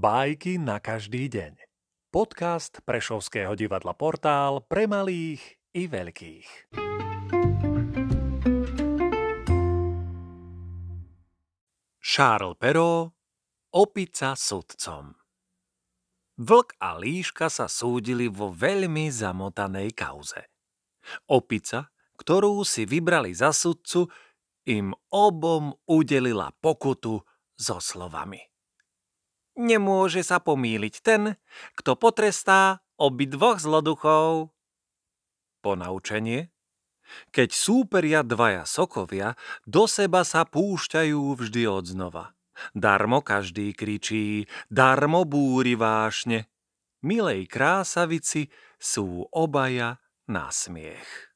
Bajky na každý deň. Podcast Prešovského divadla Portál pre malých i veľkých. Charles Perrault Opica sudcom Vlk a líška sa súdili vo veľmi zamotanej kauze. Opica, ktorú si vybrali za sudcu, im obom udelila pokutu so slovami. Nemôže sa pomýliť ten, kto potrestá obidvoch zloduchov. Ponaučenie? Keď súperia dvaja sokovia, do seba sa púšťajú vždy odznova. Darmo každý kričí, darmo búri vášne. Milej krásavici sú obaja na smiech.